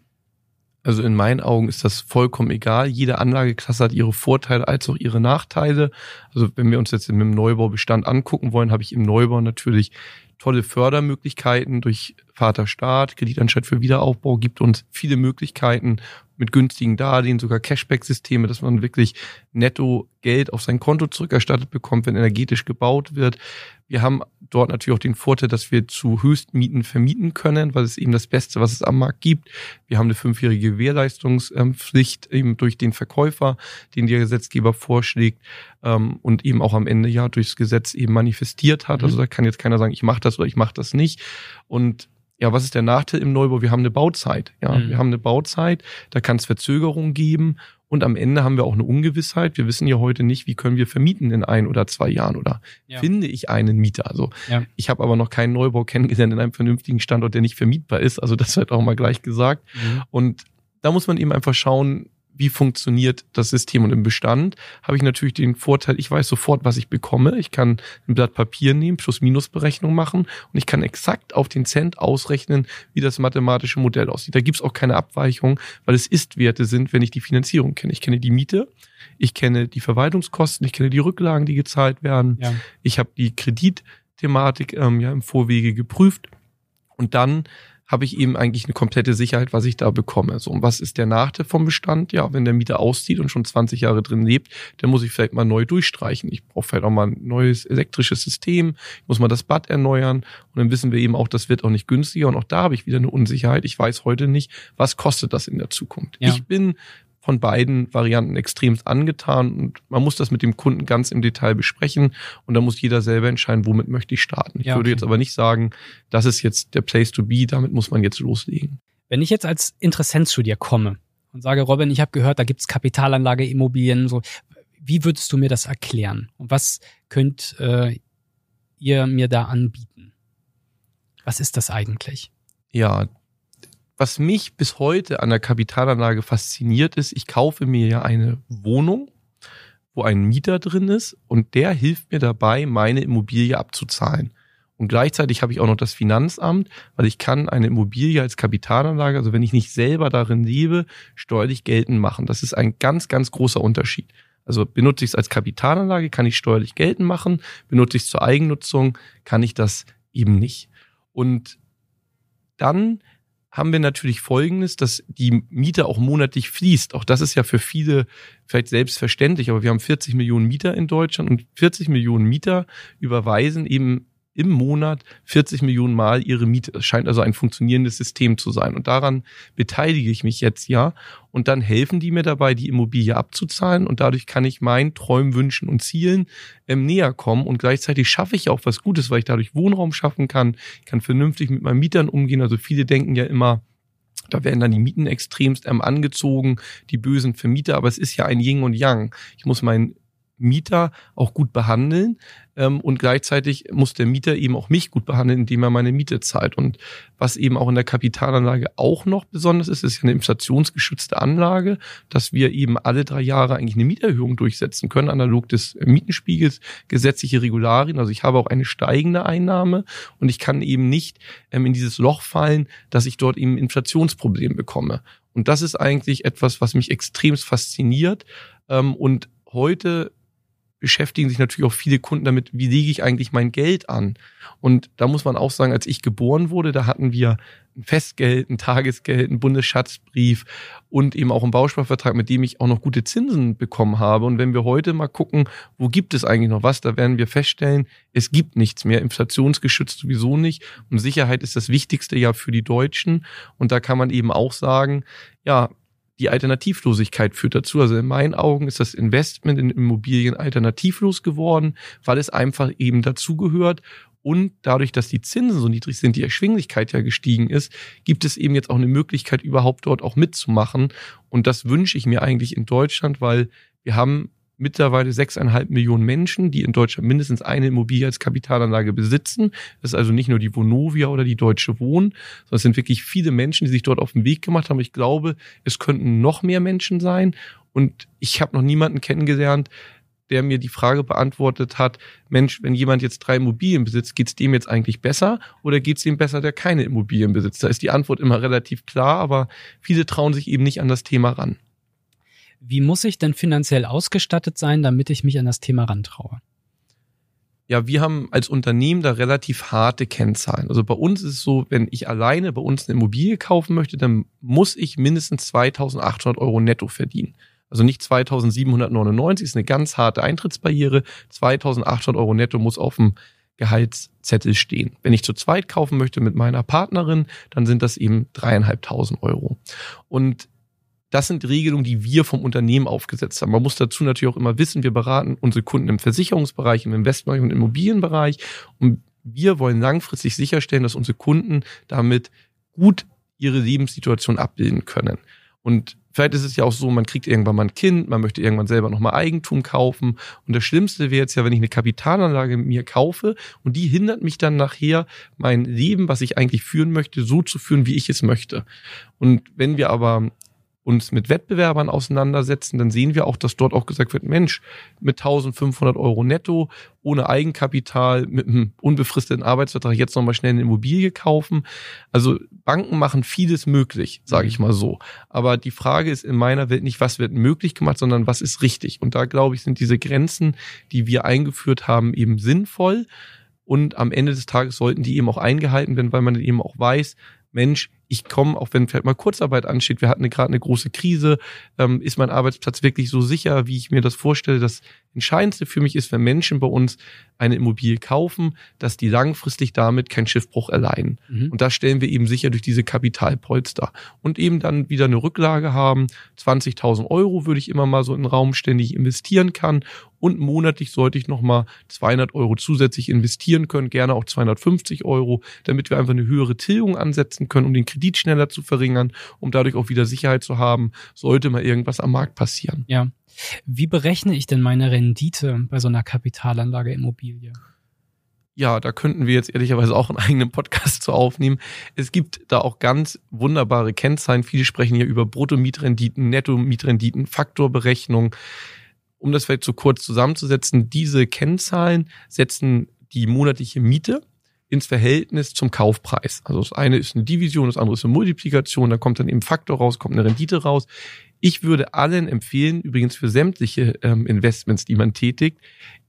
B: Also in meinen Augen ist das vollkommen egal. Jede Anlageklasse hat ihre Vorteile als auch ihre Nachteile. Also wenn wir uns jetzt dem Neubaubestand angucken wollen, habe ich im Neubau natürlich tolle Fördermöglichkeiten durch Vaterstaat, Kreditanstalt für Wiederaufbau gibt uns viele Möglichkeiten mit günstigen Darlehen, sogar Cashback-Systeme, dass man wirklich netto Geld auf sein Konto zurückerstattet bekommt, wenn energetisch gebaut wird. Wir haben dort natürlich auch den Vorteil, dass wir zu Höchstmieten vermieten können, weil es eben das Beste, was es am Markt gibt. Wir haben eine fünfjährige Gewährleistungspflicht eben durch den Verkäufer, den der Gesetzgeber vorschlägt ähm, und eben auch am Ende ja durchs Gesetz eben manifestiert hat. Mhm. Also da kann jetzt keiner sagen, ich mache das oder ich mache das nicht. Und ja, was ist der Nachteil im Neubau? Wir haben eine Bauzeit. Ja, mhm. wir haben eine Bauzeit, da kann es Verzögerungen geben und am Ende haben wir auch eine Ungewissheit. Wir wissen ja heute nicht, wie können wir vermieten in ein oder zwei Jahren oder ja. finde ich einen Mieter. Also ja. ich habe aber noch keinen Neubau kennengelernt in einem vernünftigen Standort, der nicht vermietbar ist. Also das wird auch mal gleich gesagt. Mhm. Und da muss man eben einfach schauen, wie funktioniert das System. Und im Bestand habe ich natürlich den Vorteil, ich weiß sofort, was ich bekomme. Ich kann ein Blatt Papier nehmen, Plus-Minus-Berechnung machen und ich kann exakt auf den Cent ausrechnen, wie das mathematische Modell aussieht. Da gibt es auch keine Abweichung, weil es Ist-Werte sind, wenn ich die Finanzierung kenne. Ich kenne die Miete, ich kenne die Verwaltungskosten, ich kenne die Rücklagen, die gezahlt werden. Ja. Ich habe die Kreditthematik ähm, ja im Vorwege geprüft. Und dann habe ich eben eigentlich eine komplette Sicherheit, was ich da bekomme. So, und was ist der Nachteil vom Bestand? Ja, wenn der Mieter auszieht und schon 20 Jahre drin lebt, dann muss ich vielleicht mal neu durchstreichen. Ich brauche vielleicht auch mal ein neues elektrisches System, ich muss mal das Bad erneuern und dann wissen wir eben auch, das wird auch nicht günstiger und auch da habe ich wieder eine Unsicherheit. Ich weiß heute nicht, was kostet das in der Zukunft. Ja. Ich bin von beiden Varianten extremst angetan und man muss das mit dem Kunden ganz im Detail besprechen und da muss jeder selber entscheiden, womit möchte ich starten. Ich ja, würde jetzt aber nicht sagen, das ist jetzt der Place to be, damit muss man jetzt loslegen.
A: Wenn ich jetzt als Interessent zu dir komme und sage, Robin, ich habe gehört, da gibt's Kapitalanlage, Immobilien, so, wie würdest du mir das erklären? Und was könnt äh, ihr mir da anbieten? Was ist das eigentlich?
B: Ja, was mich bis heute an der Kapitalanlage fasziniert ist, ich kaufe mir ja eine Wohnung, wo ein Mieter drin ist und der hilft mir dabei, meine Immobilie abzuzahlen. Und gleichzeitig habe ich auch noch das Finanzamt, weil ich kann eine Immobilie als Kapitalanlage, also wenn ich nicht selber darin lebe, steuerlich geltend machen. Das ist ein ganz, ganz großer Unterschied. Also benutze ich es als Kapitalanlage, kann ich steuerlich geltend machen. Benutze ich es zur Eigennutzung, kann ich das eben nicht. Und dann haben wir natürlich Folgendes, dass die Miete auch monatlich fließt. Auch das ist ja für viele vielleicht selbstverständlich, aber wir haben 40 Millionen Mieter in Deutschland und 40 Millionen Mieter überweisen eben im Monat 40 Millionen Mal ihre Miete. Das scheint also ein funktionierendes System zu sein. Und daran beteilige ich mich jetzt ja. Und dann helfen die mir dabei, die Immobilie abzuzahlen. Und dadurch kann ich meinen Träumen, Wünschen und Zielen ähm, näher kommen. Und gleichzeitig schaffe ich auch was Gutes, weil ich dadurch Wohnraum schaffen kann. Ich kann vernünftig mit meinen Mietern umgehen. Also viele denken ja immer, Da werden dann die Mieten extremst ähm, angezogen, die bösen Vermieter, aber es ist ja ein Yin und Yang. Ich muss meinen Mieter auch gut behandeln ähm, und gleichzeitig muss der Mieter eben auch mich gut behandeln, indem er meine Miete zahlt. Und was eben auch in der Kapitalanlage auch noch besonders ist, ist ja eine inflationsgeschützte Anlage, dass wir eben alle drei Jahre eigentlich eine Mieterhöhung durchsetzen können, analog des Mietenspiegels, gesetzliche Regularien. Also ich habe auch eine steigende Einnahme und ich kann eben nicht ähm, in dieses Loch fallen, dass ich dort eben Inflationsproblem bekomme. Und das ist eigentlich etwas, was mich extremst fasziniert. Ähm, und heute beschäftigen sich natürlich auch viele Kunden damit, wie lege ich eigentlich mein Geld an? Und da muss man auch sagen, als ich geboren wurde, da hatten wir ein Festgeld, ein Tagesgeld, ein Bundesschatzbrief und eben auch einen Bausparvertrag, mit dem ich auch noch gute Zinsen bekommen habe. Und wenn wir heute mal gucken, wo gibt es eigentlich noch was, da werden wir feststellen, es gibt nichts mehr, inflationsgeschützt sowieso nicht. Und Sicherheit ist das Wichtigste ja für die Deutschen. Und da kann man eben auch sagen, ja, die Alternativlosigkeit führt dazu. Also in meinen Augen ist das Investment in Immobilien alternativlos geworden, weil es einfach eben dazugehört. Und dadurch, dass die Zinsen so niedrig sind, die Erschwinglichkeit ja gestiegen ist, gibt es eben jetzt auch eine Möglichkeit, überhaupt dort auch mitzumachen. Und das wünsche ich mir eigentlich in Deutschland, weil wir haben mittlerweile sechseinhalb Millionen Menschen, die in Deutschland mindestens eine Immobilie als Kapitalanlage besitzen. Das ist also nicht nur die Vonovia oder die Deutsche Wohnen, sondern es sind wirklich viele Menschen, die sich dort auf den Weg gemacht haben. Ich glaube, es könnten noch mehr Menschen sein. Und ich habe noch niemanden kennengelernt, der mir die Frage beantwortet hat, Mensch, wenn jemand jetzt drei Immobilien besitzt, geht's dem jetzt eigentlich besser oder geht's dem besser, der keine Immobilien besitzt? Da ist die Antwort immer relativ klar, aber viele trauen sich eben nicht an das Thema ran.
A: Wie muss ich denn finanziell ausgestattet sein, damit ich mich an das Thema rantraue?
B: Ja, wir haben als Unternehmen da relativ harte Kennzahlen. Also bei uns ist es so, wenn ich alleine bei uns eine Immobilie kaufen möchte, dann muss ich mindestens 2800 Euro netto verdienen. Also nicht 2799 ist eine ganz harte Eintrittsbarriere. 2800 Euro netto muss auf dem Gehaltszettel stehen. Wenn ich zu zweit kaufen möchte mit meiner Partnerin, dann sind das eben dreieinhalbtausend Euro. Und das sind Regelungen, die wir vom Unternehmen aufgesetzt haben. Man muss dazu natürlich auch immer wissen, wir beraten unsere Kunden im Versicherungsbereich, im Investmentbereich und im Immobilienbereich. Und wir wollen langfristig sicherstellen, dass unsere Kunden damit gut ihre Lebenssituation abbilden können. Und vielleicht ist es ja auch so, man kriegt irgendwann mal ein Kind, man möchte irgendwann selber nochmal Eigentum kaufen. Und das Schlimmste wäre jetzt ja, wenn ich eine Kapitalanlage mir kaufe und die hindert mich dann nachher, mein Leben, was ich eigentlich führen möchte, so zu führen, wie ich es möchte. Und wenn wir aber uns mit Wettbewerbern auseinandersetzen, dann sehen wir auch, dass dort auch gesagt wird, Mensch, mit 1500 Euro netto, ohne Eigenkapital, mit einem unbefristeten Arbeitsvertrag jetzt nochmal schnell eine Immobilie kaufen. Also Banken machen vieles möglich, sage ich mal so. Aber die Frage ist in meiner Welt nicht, was wird möglich gemacht, sondern was ist richtig. Und da glaube ich, sind diese Grenzen, die wir eingeführt haben, eben sinnvoll. Und am Ende des Tages sollten die eben auch eingehalten werden, weil man eben auch weiß, Mensch, ich komme, auch wenn vielleicht mal Kurzarbeit ansteht, wir hatten gerade eine große Krise, ähm, ist mein Arbeitsplatz wirklich so sicher, wie ich mir das vorstelle. Das Entscheidendste für mich ist, wenn Menschen bei uns eine Immobilie kaufen, dass die langfristig damit keinen Schiffbruch erleiden. Mhm. Und das stellen wir eben sicher durch diese Kapitalpolster. Und eben dann wieder eine Rücklage haben. 20.000 Euro würde ich immer mal so in den Raum ständig investieren kann. Und monatlich sollte ich nochmal 200 Euro zusätzlich investieren können, gerne auch 250 Euro, damit wir einfach eine höhere Tilgung ansetzen können, um den Kredit schneller zu verringern, um dadurch auch wieder Sicherheit zu haben, sollte mal irgendwas am Markt passieren.
A: Ja. Wie berechne ich denn meine Rendite bei so einer Kapitalanlage Immobilie?
B: Ja, da könnten wir jetzt ehrlicherweise auch einen eigenen Podcast zu aufnehmen. Es gibt da auch ganz wunderbare Kennzahlen. Viele sprechen hier über Bruttomietrenditen, Netto-Mietrenditen, Faktorberechnung. Um das vielleicht so kurz zusammenzusetzen, diese Kennzahlen setzen die monatliche Miete ins Verhältnis zum Kaufpreis. Also das eine ist eine Division, das andere ist eine Multiplikation, da kommt dann eben Faktor raus, kommt eine Rendite raus. Ich würde allen empfehlen, übrigens für sämtliche ähm, Investments, die man tätigt,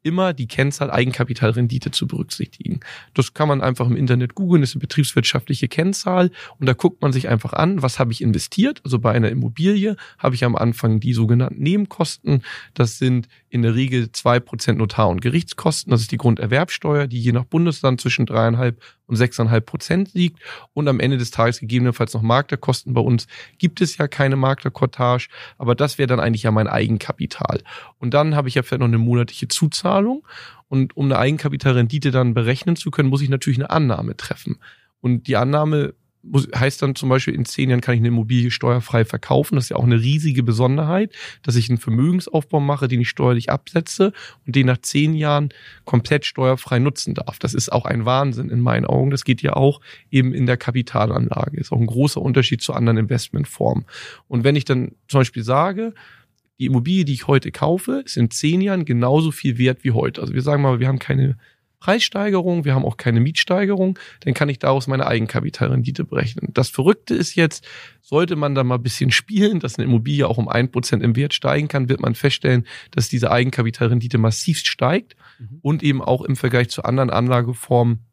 B: immer die Kennzahl Eigenkapitalrendite zu berücksichtigen. Das kann man einfach im Internet googeln, ist eine betriebswirtschaftliche Kennzahl und da guckt man sich einfach an, was habe ich investiert. Also bei einer Immobilie habe ich am Anfang die sogenannten Nebenkosten. Das sind in der Regel zwei Prozent Notar- und Gerichtskosten. Das ist die Grunderwerbsteuer, die je nach Bundesland zwischen dreieinhalb und sechseinhalb Prozent liegt. Und am Ende des Tages gegebenenfalls noch Maklerkosten. Bei uns gibt es ja keine Maklerkortage, aber das wäre dann eigentlich ja mein Eigenkapital. Und dann habe ich ja vielleicht noch eine monatliche Zuzahlung. Und um eine Eigenkapitalrendite dann berechnen zu können, muss ich natürlich eine Annahme treffen. Und die Annahme muss, heißt dann zum Beispiel, in zehn Jahren kann ich eine Immobilie steuerfrei verkaufen. Das ist ja auch eine riesige Besonderheit, dass ich einen Vermögensaufbau mache, den ich steuerlich absetze und den nach zehn Jahren komplett steuerfrei nutzen darf. Das ist auch ein Wahnsinn in meinen Augen. Das geht ja auch eben in der Kapitalanlage. Ist auch ein großer Unterschied zu anderen Investmentformen. Und wenn ich dann zum Beispiel sage, die Immobilie, die ich heute kaufe, ist in zehn Jahren genauso viel wert wie heute. Also wir sagen mal, wir haben keine Preissteigerung, wir haben auch keine Mietsteigerung, dann kann ich daraus meine Eigenkapitalrendite berechnen. Das Verrückte ist jetzt, sollte man da mal ein bisschen spielen, dass eine Immobilie auch um ein Prozent im Wert steigen kann, wird man feststellen, dass diese Eigenkapitalrendite massiv steigt mhm. und eben auch im Vergleich zu anderen Anlageformen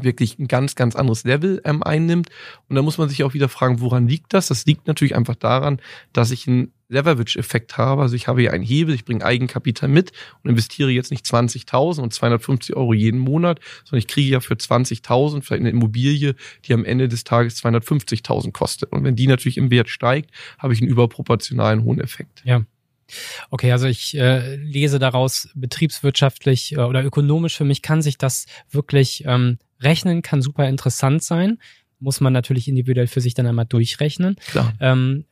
B: wirklich ein ganz, ganz anderes Level ähm, einnimmt. Und da muss man sich auch wieder fragen, woran liegt das? Das liegt natürlich einfach daran, dass ich ein Leverage-Effekt habe. Also ich habe hier einen Hebel, ich bringe Eigenkapital mit und investiere jetzt nicht 20.000 und 250 Euro jeden Monat, sondern ich kriege ja für 20.000 vielleicht eine Immobilie, die am Ende des Tages 250.000 kostet. Und wenn die natürlich im Wert steigt, habe ich einen überproportionalen hohen Effekt.
A: Ja. Okay, also ich äh, lese daraus betriebswirtschaftlich äh, oder ökonomisch für mich kann sich das wirklich ähm, rechnen, kann super interessant sein. Muss man natürlich individuell für sich dann einmal durchrechnen.
B: Klar.
A: Ähm,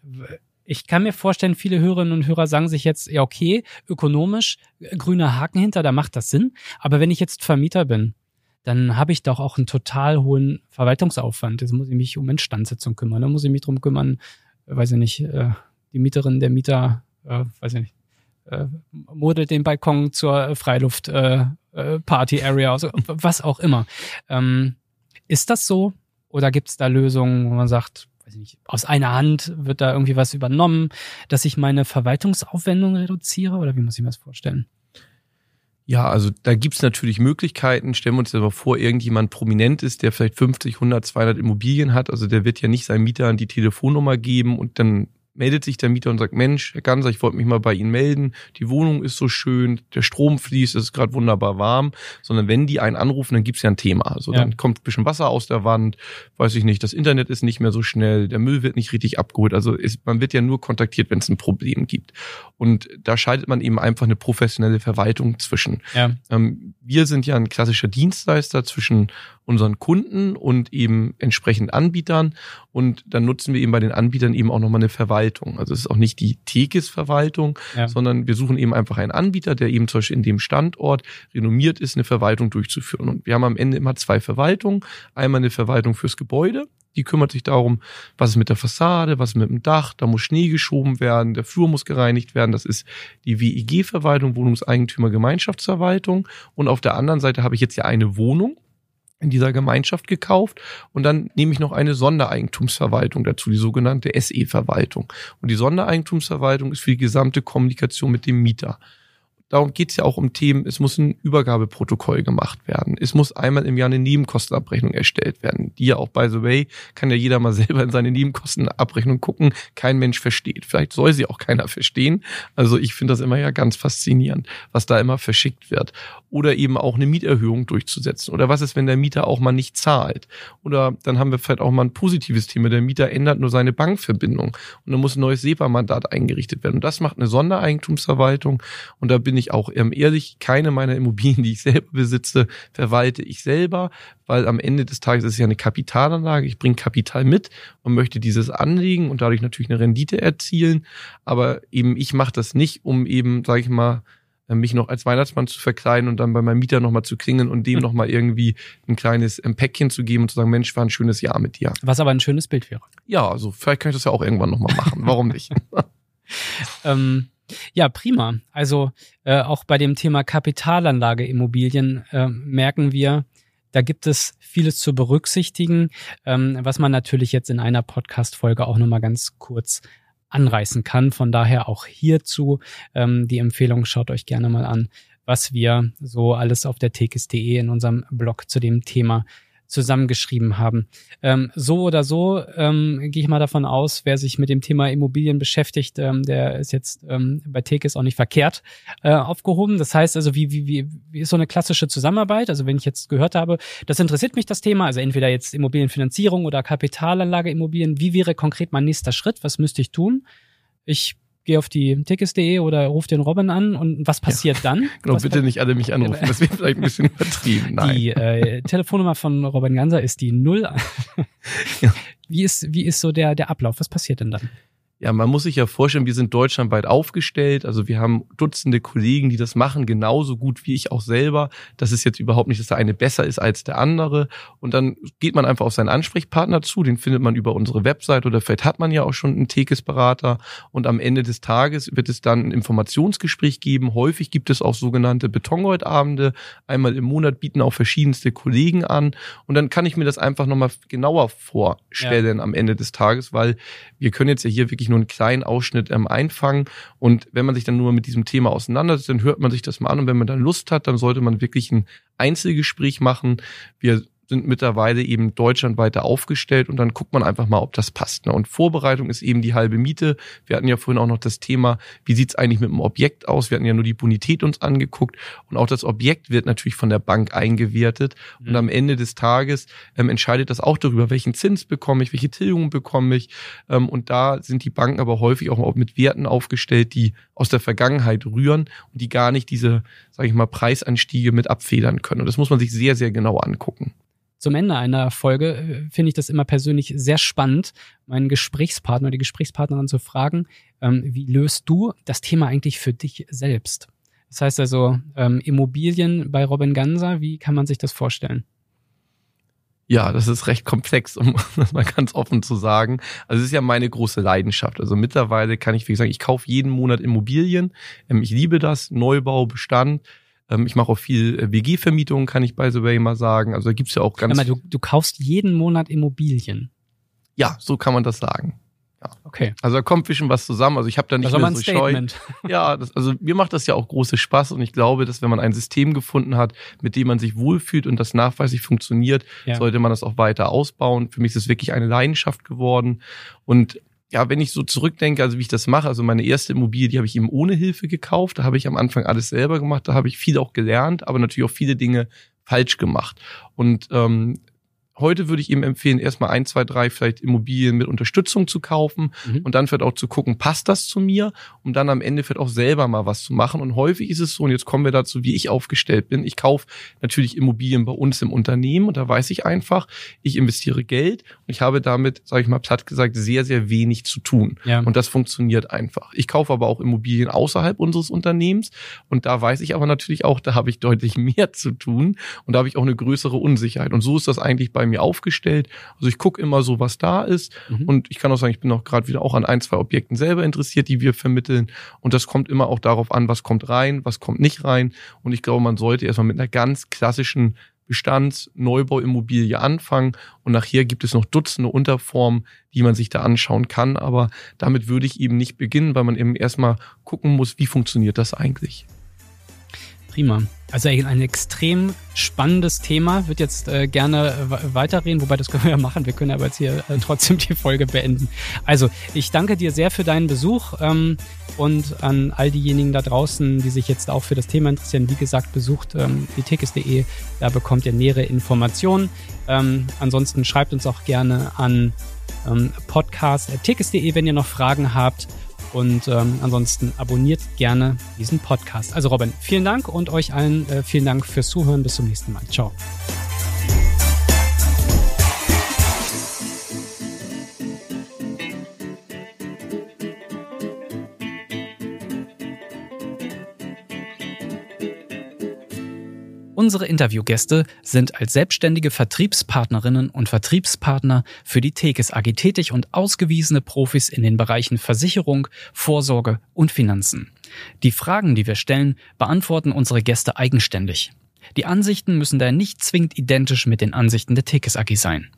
A: ich kann mir vorstellen, viele Hörerinnen und Hörer sagen sich jetzt, ja, okay, ökonomisch, äh, grüner Haken hinter, da macht das Sinn. Aber wenn ich jetzt Vermieter bin, dann habe ich doch auch einen total hohen Verwaltungsaufwand. Jetzt muss ich mich um Instandsetzung kümmern. Dann muss ich mich drum kümmern, weiß ich nicht, äh, die Mieterin, der Mieter, äh, weiß ich nicht, äh, modelt den Balkon zur Freiluft äh, äh, also was auch immer. Ähm, ist das so? Oder gibt es da Lösungen, wo man sagt, weiß ich nicht, aus einer Hand wird da irgendwie was übernommen, dass ich meine Verwaltungsaufwendung reduziere? Oder wie muss ich mir das vorstellen?
B: Ja, also da gibt's natürlich Möglichkeiten. Stellen wir uns aber vor, irgendjemand prominent ist, der vielleicht 50, 100, 200 Immobilien hat. Also der wird ja nicht seinen Mietern die Telefonnummer geben und dann meldet sich der Mieter und sagt, Mensch, Herr Ganser, ich wollte mich mal bei Ihnen melden. Die Wohnung ist so schön, der Strom fließt, es ist gerade wunderbar warm. Sondern wenn die einen anrufen, dann gibt's ja ein Thema. Also ja. dann kommt ein bisschen Wasser aus der Wand, weiß ich nicht, das Internet ist nicht mehr so schnell, der Müll wird nicht richtig abgeholt. Also ist, man wird ja nur kontaktiert, wenn es ein Problem gibt. Und da schaltet man eben einfach eine professionelle Verwaltung zwischen. Ja. Ähm, wir sind ja ein klassischer Dienstleister zwischen unseren Kunden und eben entsprechend Anbietern. Und dann nutzen wir eben bei den Anbietern eben auch nochmal eine Verwaltung. Also es ist auch nicht die Tekis-Verwaltung, ja. sondern wir suchen eben einfach einen Anbieter, der eben zum Beispiel in dem Standort renommiert ist, eine Verwaltung durchzuführen. Und wir haben am Ende immer zwei Verwaltungen. Einmal eine Verwaltung fürs Gebäude, die kümmert sich darum, was ist mit der Fassade, was ist mit dem Dach, da muss Schnee geschoben werden, der Flur muss gereinigt werden. Das ist die WIG-Verwaltung, Wohnungseigentümer-Gemeinschaftsverwaltung. Und auf der anderen Seite habe ich jetzt ja eine Wohnung in dieser Gemeinschaft gekauft und dann nehme ich noch eine Sondereigentumsverwaltung dazu, die sogenannte SE-Verwaltung. Und die Sondereigentumsverwaltung ist für die gesamte Kommunikation mit dem Mieter. Darum geht es ja auch um Themen, es muss ein Übergabeprotokoll gemacht werden. Es muss einmal im Jahr eine Nebenkostenabrechnung erstellt werden, die ja auch, by the way, kann ja jeder mal selber in seine Nebenkostenabrechnung gucken. Kein Mensch versteht. Vielleicht soll sie auch keiner verstehen. Also ich finde das immer ja ganz faszinierend, was da immer verschickt wird. Oder eben auch eine Mieterhöhung durchzusetzen. Oder was ist, wenn der Mieter auch mal nicht zahlt? Oder dann haben wir vielleicht auch mal ein positives Thema. Der Mieter ändert nur seine Bankverbindung und dann muss ein neues SEPA-Mandat eingerichtet werden. Und das macht eine Sondereigentumsverwaltung. Und da bin ich ich auch ähm, ehrlich, keine meiner Immobilien, die ich selber besitze, verwalte ich selber, weil am Ende des Tages ist es ja eine Kapitalanlage. Ich bringe Kapital mit und möchte dieses anlegen und dadurch natürlich eine Rendite erzielen. Aber eben ich mache das nicht, um eben, sage ich mal, äh, mich noch als Weihnachtsmann zu verkleiden und dann bei meinem Mieter nochmal zu klingeln und dem nochmal irgendwie ein kleines ähm, Päckchen zu geben und zu sagen, Mensch, war ein schönes Jahr mit dir.
A: Was aber ein schönes Bild wäre.
B: Ja, also vielleicht kann ich das ja auch irgendwann nochmal machen. Warum nicht?
A: ähm, ja, prima. Also äh, auch bei dem Thema Kapitalanlage Immobilien äh, merken wir, da gibt es vieles zu berücksichtigen, ähm, was man natürlich jetzt in einer Podcast-Folge auch nochmal ganz kurz anreißen kann. Von daher auch hierzu ähm, die Empfehlung, schaut euch gerne mal an, was wir so alles auf der tekis.de in unserem Blog zu dem Thema zusammengeschrieben haben. Ähm, so oder so ähm, gehe ich mal davon aus, wer sich mit dem Thema Immobilien beschäftigt, ähm, der ist jetzt ähm, bei Tekes auch nicht verkehrt äh, aufgehoben. Das heißt also, wie, wie, wie, wie ist so eine klassische Zusammenarbeit? Also wenn ich jetzt gehört habe, das interessiert mich das Thema, also entweder jetzt Immobilienfinanzierung oder Kapitalanlage Immobilien, wie wäre konkret mein nächster Schritt? Was müsste ich tun? Ich geh auf die tickets.de oder ruf den Robin an und was passiert ja. dann?
B: Genau,
A: was
B: bitte nicht alle mich anrufen, das wird vielleicht ein bisschen übertrieben. Nein.
A: Die äh, Telefonnummer von Robin Ganser ist die 0, ja. wie ist, wie ist so der, der Ablauf? Was passiert denn dann?
B: Ja, man muss sich ja vorstellen, wir sind deutschlandweit aufgestellt. Also wir haben Dutzende Kollegen, die das machen, genauso gut wie ich auch selber. Das ist jetzt überhaupt nicht, dass der eine besser ist als der andere. Und dann geht man einfach auf seinen Ansprechpartner zu. Den findet man über unsere Website oder vielleicht hat man ja auch schon einen Tekes-Berater. Und am Ende des Tages wird es dann ein Informationsgespräch geben. Häufig gibt es auch sogenannte Betongold-Abende. Einmal im Monat bieten auch verschiedenste Kollegen an. Und dann kann ich mir das einfach nochmal genauer vorstellen ja. am Ende des Tages, weil wir können jetzt ja hier wirklich nur einen kleinen Ausschnitt ähm, einfangen. Und wenn man sich dann nur mit diesem Thema auseinandersetzt, dann hört man sich das mal an. Und wenn man dann Lust hat, dann sollte man wirklich ein Einzelgespräch machen. Wir sind mittlerweile eben deutschlandweit aufgestellt und dann guckt man einfach mal, ob das passt. Ne? Und Vorbereitung ist eben die halbe Miete. Wir hatten ja vorhin auch noch das Thema, wie sieht's eigentlich mit dem Objekt aus? Wir hatten ja nur die Bonität uns angeguckt und auch das Objekt wird natürlich von der Bank eingewertet mhm. und am Ende des Tages ähm, entscheidet das auch darüber, welchen Zins bekomme ich, welche Tilgung bekomme ich ähm, und da sind die Banken aber häufig auch mit Werten aufgestellt, die aus der Vergangenheit rühren und die gar nicht diese, sage ich mal, Preisanstiege mit abfedern können. Und das muss man sich sehr, sehr genau angucken
A: zum Ende einer Folge äh, finde ich das immer persönlich sehr spannend, meinen Gesprächspartner, die Gesprächspartnerin zu fragen, ähm, wie löst du das Thema eigentlich für dich selbst? Das heißt also, ähm, Immobilien bei Robin Ganser, wie kann man sich das vorstellen?
B: Ja, das ist recht komplex, um das mal ganz offen zu sagen. Also es ist ja meine große Leidenschaft. Also mittlerweile kann ich, wie gesagt, ich kaufe jeden Monat Immobilien. Ähm, ich liebe das, Neubau, Bestand. Ähm, ich mache auch viel äh, WG-Vermietung, kann ich by the way mal sagen. Also da gibt's ja auch ganz.
A: Mal, du, du kaufst jeden Monat Immobilien.
B: Ja, so kann man das sagen.
A: Ja. Okay.
B: Also da kommt bisschen was zusammen. Also ich habe da nicht mehr so
A: Statement.
B: scheu. Ja, das, also mir macht das ja auch große Spaß und ich glaube, dass wenn man ein System gefunden hat, mit dem man sich wohlfühlt und das nachweislich funktioniert, ja. sollte man das auch weiter ausbauen. Für mich ist es wirklich eine Leidenschaft geworden und ja, wenn ich so zurückdenke, also wie ich das mache, also meine erste Immobilie, die habe ich eben ohne Hilfe gekauft. Da habe ich am Anfang alles selber gemacht, da habe ich viel auch gelernt, aber natürlich auch viele Dinge falsch gemacht. Und ähm, heute würde ich ihm empfehlen, erstmal ein, zwei, drei vielleicht Immobilien mit Unterstützung zu kaufen mhm. und dann vielleicht auch zu gucken, passt das zu mir, um dann am Ende vielleicht auch selber mal was zu machen. Und häufig ist es so, und jetzt kommen wir dazu, wie ich aufgestellt bin. Ich kaufe natürlich Immobilien bei uns im Unternehmen und da weiß ich einfach, ich investiere Geld und ich habe damit, sage ich mal platt gesagt, sehr, sehr wenig zu tun. Ja. Und das funktioniert einfach. Ich kaufe aber auch Immobilien außerhalb unseres Unternehmens und da weiß ich aber natürlich auch, da habe ich deutlich mehr zu tun und da habe ich auch eine größere Unsicherheit. Und so ist das eigentlich bei mir aufgestellt. Also ich gucke immer so, was da ist. Mhm. Und ich kann auch sagen, ich bin auch gerade wieder auch an ein, zwei Objekten selber interessiert, die wir vermitteln. Und das kommt immer auch darauf an, was kommt rein, was kommt nicht rein. Und ich glaube, man sollte erstmal mit einer ganz klassischen Bestands-Neubauimmobilie anfangen und nachher gibt es noch Dutzende Unterformen, die man sich da anschauen kann. Aber damit würde ich eben nicht beginnen, weil man eben erstmal gucken muss, wie funktioniert das eigentlich.
A: Prima. Also ein extrem spannendes Thema. Wird jetzt äh, gerne weiterreden, wobei das können wir ja machen. Wir können aber jetzt hier äh, trotzdem die Folge beenden. Also ich danke dir sehr für deinen Besuch ähm, und an all diejenigen da draußen, die sich jetzt auch für das Thema interessieren. Wie gesagt, besucht ähm, die Da bekommt ihr nähere Informationen. Ähm, ansonsten schreibt uns auch gerne an ähm, podcast.tekes.de, wenn ihr noch Fragen habt. Und ähm, ansonsten abonniert gerne diesen Podcast. Also Robin, vielen Dank und euch allen äh, vielen Dank fürs Zuhören. Bis zum nächsten Mal. Ciao. Unsere Interviewgäste sind als selbstständige Vertriebspartnerinnen und Vertriebspartner für die Tekes AG tätig und ausgewiesene Profis in den Bereichen Versicherung, Vorsorge und Finanzen. Die Fragen, die wir stellen, beantworten unsere Gäste eigenständig. Die Ansichten müssen daher nicht zwingend identisch mit den Ansichten der Tekes AG sein.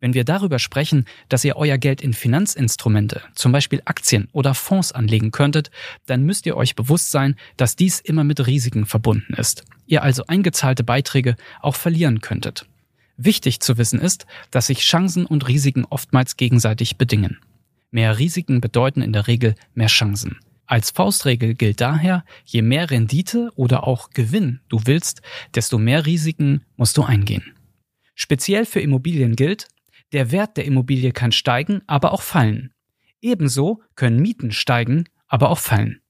A: Wenn wir darüber sprechen, dass ihr euer Geld in Finanzinstrumente, zum Beispiel Aktien oder Fonds anlegen könntet, dann müsst ihr euch bewusst sein, dass dies immer mit Risiken verbunden ist. Ihr also eingezahlte Beiträge auch verlieren könntet. Wichtig zu wissen ist, dass sich Chancen und Risiken oftmals gegenseitig bedingen. Mehr Risiken bedeuten in der Regel mehr Chancen. Als Faustregel gilt daher, je mehr Rendite oder auch Gewinn du willst, desto mehr Risiken musst du eingehen. Speziell für Immobilien gilt, der Wert der Immobilie kann steigen, aber auch fallen. Ebenso können Mieten steigen, aber auch fallen.